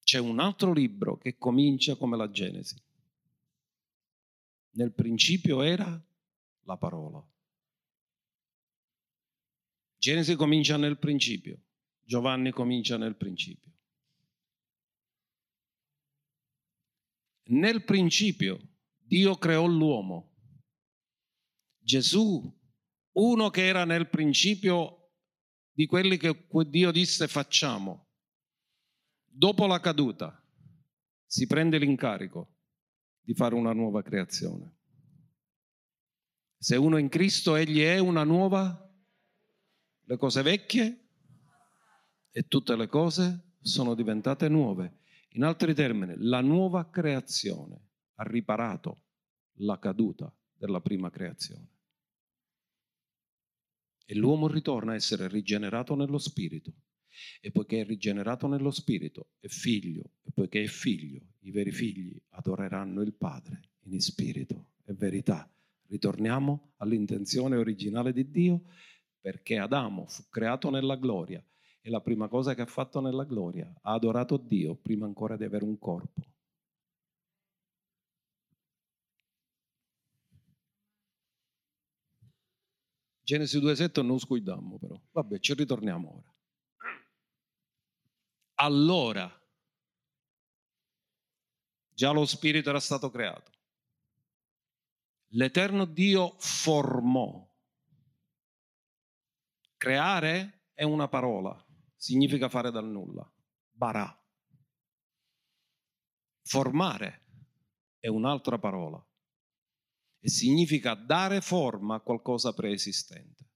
c'è un altro libro che comincia come la Genesi. Nel principio era la parola. Genesi comincia nel principio, Giovanni comincia nel principio. Nel principio Dio creò l'uomo. Gesù, uno che era nel principio di quelli che Dio disse facciamo. Dopo la caduta si prende l'incarico di fare una nuova creazione. Se uno in Cristo, egli è una nuova, le cose vecchie e tutte le cose sono diventate nuove. In altri termini, la nuova creazione ha riparato la caduta della prima creazione. E l'uomo ritorna a essere rigenerato nello spirito. E poiché è rigenerato nello spirito, è figlio, e poiché è figlio, i veri figli adoreranno il Padre in spirito e verità. Ritorniamo all'intenzione originale di Dio perché Adamo fu creato nella gloria e la prima cosa che ha fatto nella gloria ha adorato Dio prima ancora di avere un corpo. Genesi 2.7 non scuidammo però. Vabbè, ci ritorniamo ora. Allora, già lo spirito era stato creato. L'eterno Dio formò. Creare è una parola, significa fare dal nulla. Barà. Formare è un'altra parola e significa dare forma a qualcosa preesistente.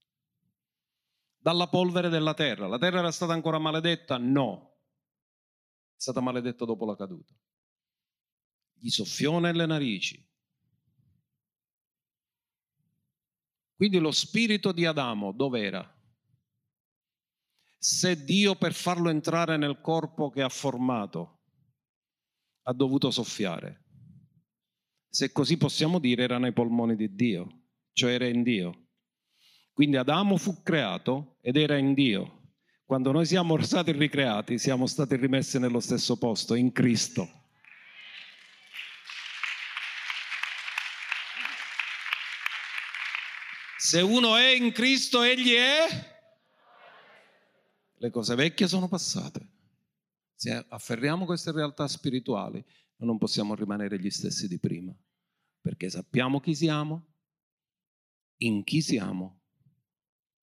Dalla polvere della terra. La terra era stata ancora maledetta? No. È stata maledetta dopo la caduta. Gli soffiò nelle narici. Quindi lo spirito di Adamo dov'era? Se Dio per farlo entrare nel corpo che ha formato ha dovuto soffiare. Se così possiamo dire, era nei polmoni di Dio, cioè era in Dio. Quindi Adamo fu creato ed era in Dio. Quando noi siamo stati ricreati, siamo stati rimessi nello stesso posto, in Cristo. Se uno è in Cristo, egli è le cose vecchie sono passate. Se afferriamo queste realtà spirituali, non possiamo rimanere gli stessi di prima, perché sappiamo chi siamo, in chi siamo,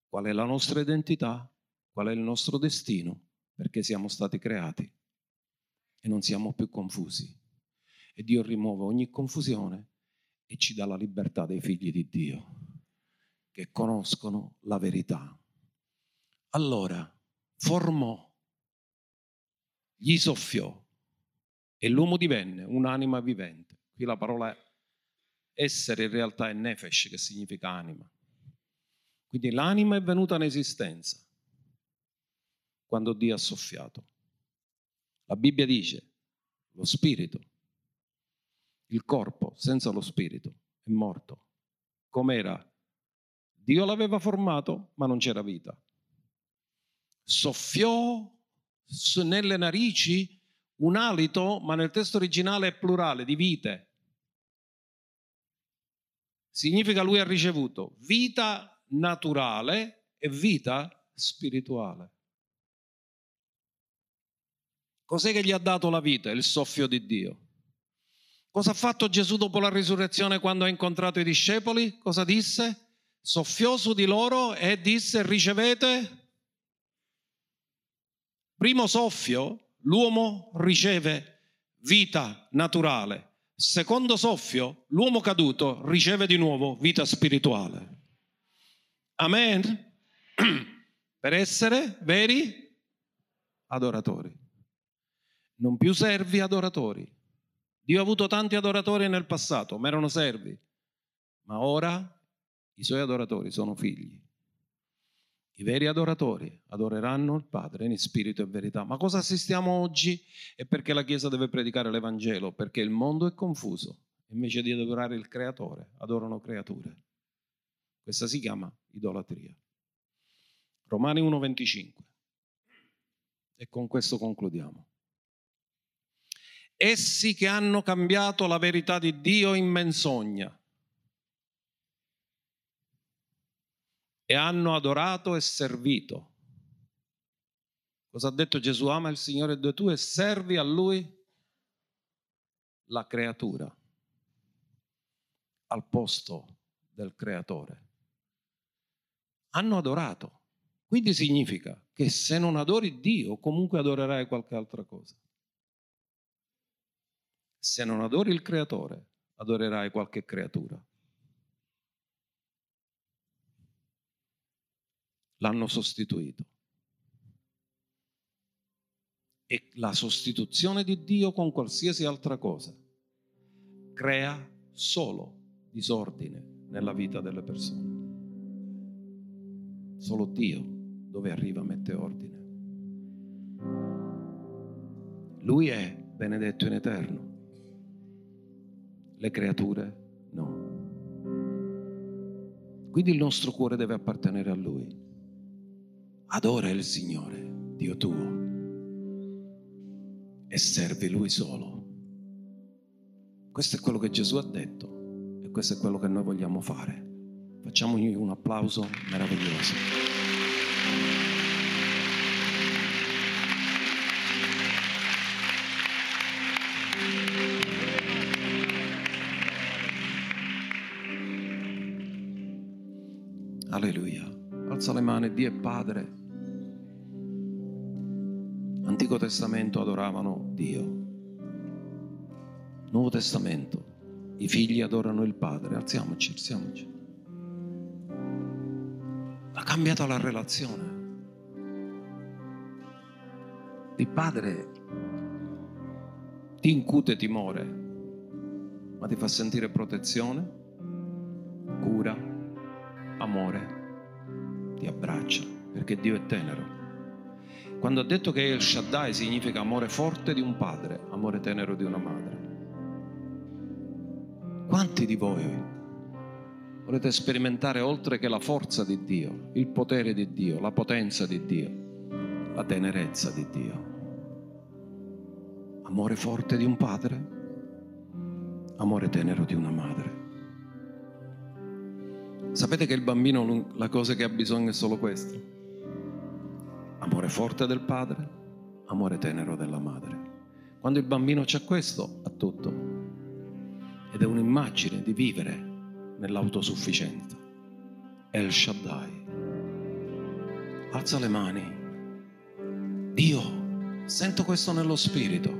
qual è la nostra identità, qual è il nostro destino, perché siamo stati creati e non siamo più confusi. E Dio rimuove ogni confusione e ci dà la libertà dei figli di Dio, che conoscono la verità. Allora, formò, gli soffiò e l'uomo divenne un'anima vivente. Qui la parola essere in realtà è nefesh, che significa anima. Quindi l'anima è venuta in esistenza quando Dio ha soffiato. La Bibbia dice, lo spirito, il corpo senza lo spirito è morto. Com'era? Dio l'aveva formato, ma non c'era vita soffiò nelle narici un alito, ma nel testo originale è plurale, di vite. Significa lui ha ricevuto vita naturale e vita spirituale. Cos'è che gli ha dato la vita? Il soffio di Dio. Cosa ha fatto Gesù dopo la risurrezione quando ha incontrato i discepoli? Cosa disse? Soffiò su di loro e disse ricevete Primo soffio, l'uomo riceve vita naturale. Secondo soffio, l'uomo caduto riceve di nuovo vita spirituale. Amen. Per essere veri adoratori. Non più servi adoratori. Dio ha avuto tanti adoratori nel passato, ma erano servi. Ma ora i suoi adoratori sono figli. I veri adoratori adoreranno il Padre in spirito e verità. Ma cosa assistiamo oggi? È perché la Chiesa deve predicare l'Evangelo, perché il mondo è confuso. Invece di adorare il Creatore, adorano creature. Questa si chiama idolatria. Romani 1:25. E con questo concludiamo. Essi che hanno cambiato la verità di Dio in menzogna e hanno adorato e servito. Cosa ha detto Gesù? Ama il Signore Dio tuo e servi a Lui la creatura al posto del creatore. Hanno adorato Quindi significa che se non adori Dio, comunque adorerai qualche altra cosa. Se non adori il creatore, adorerai qualche creatura. L'hanno sostituito. E la sostituzione di Dio con qualsiasi altra cosa crea solo disordine nella vita delle persone. Solo Dio, dove arriva, mette ordine. Lui è benedetto in eterno le creature no. Quindi il nostro cuore deve appartenere a Lui. Adora il Signore, Dio tuo, e servi Lui solo. Questo è quello che Gesù ha detto e questo è quello che noi vogliamo fare. Facciamogli un applauso meraviglioso. Alza le mani, Dio è Padre. Antico Testamento adoravano Dio. Nuovo Testamento, i figli adorano il Padre. Alziamoci, alziamoci. Ha cambiato la relazione. Il Padre ti incute timore, ma ti fa sentire protezione, cura, amore, ti abbraccia, perché Dio è tenero. Quando ha detto che El Shaddai significa amore forte di un padre, amore tenero di una madre. Quanti di voi volete sperimentare oltre che la forza di Dio, il potere di Dio, la potenza di Dio, la tenerezza di Dio? Amore forte di un padre, amore tenero di una madre. Sapete che il bambino la cosa che ha bisogno è solo questo? Amore forte del padre, amore tenero della madre. Quando il bambino c'è questo, ha tutto. Ed è un'immagine di vivere nell'autosufficienza. El Shaddai. Alza le mani. Dio, sento questo nello spirito.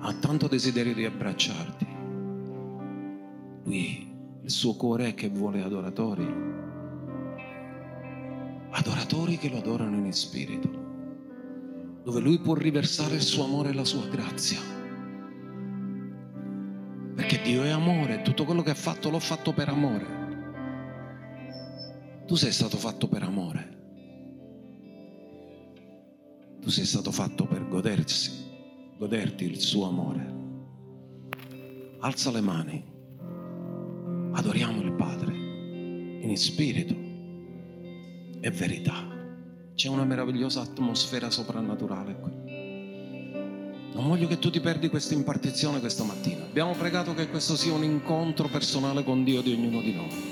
Ha tanto desiderio di abbracciarti. Lui il suo cuore è che vuole adoratori. Adoratori che lo adorano in spirito, dove lui può riversare il suo amore e la sua grazia. Perché Dio è amore, tutto quello che ha fatto l'ho fatto per amore. Tu sei stato fatto per amore. Tu sei stato fatto per godersi, goderti il suo amore. Alza le mani. Adoriamo il Padre in spirito e verità. C'è una meravigliosa atmosfera soprannaturale qui. Non voglio che tu ti perdi questa impartizione questa mattina. Abbiamo pregato che questo sia un incontro personale con Dio di ognuno di noi.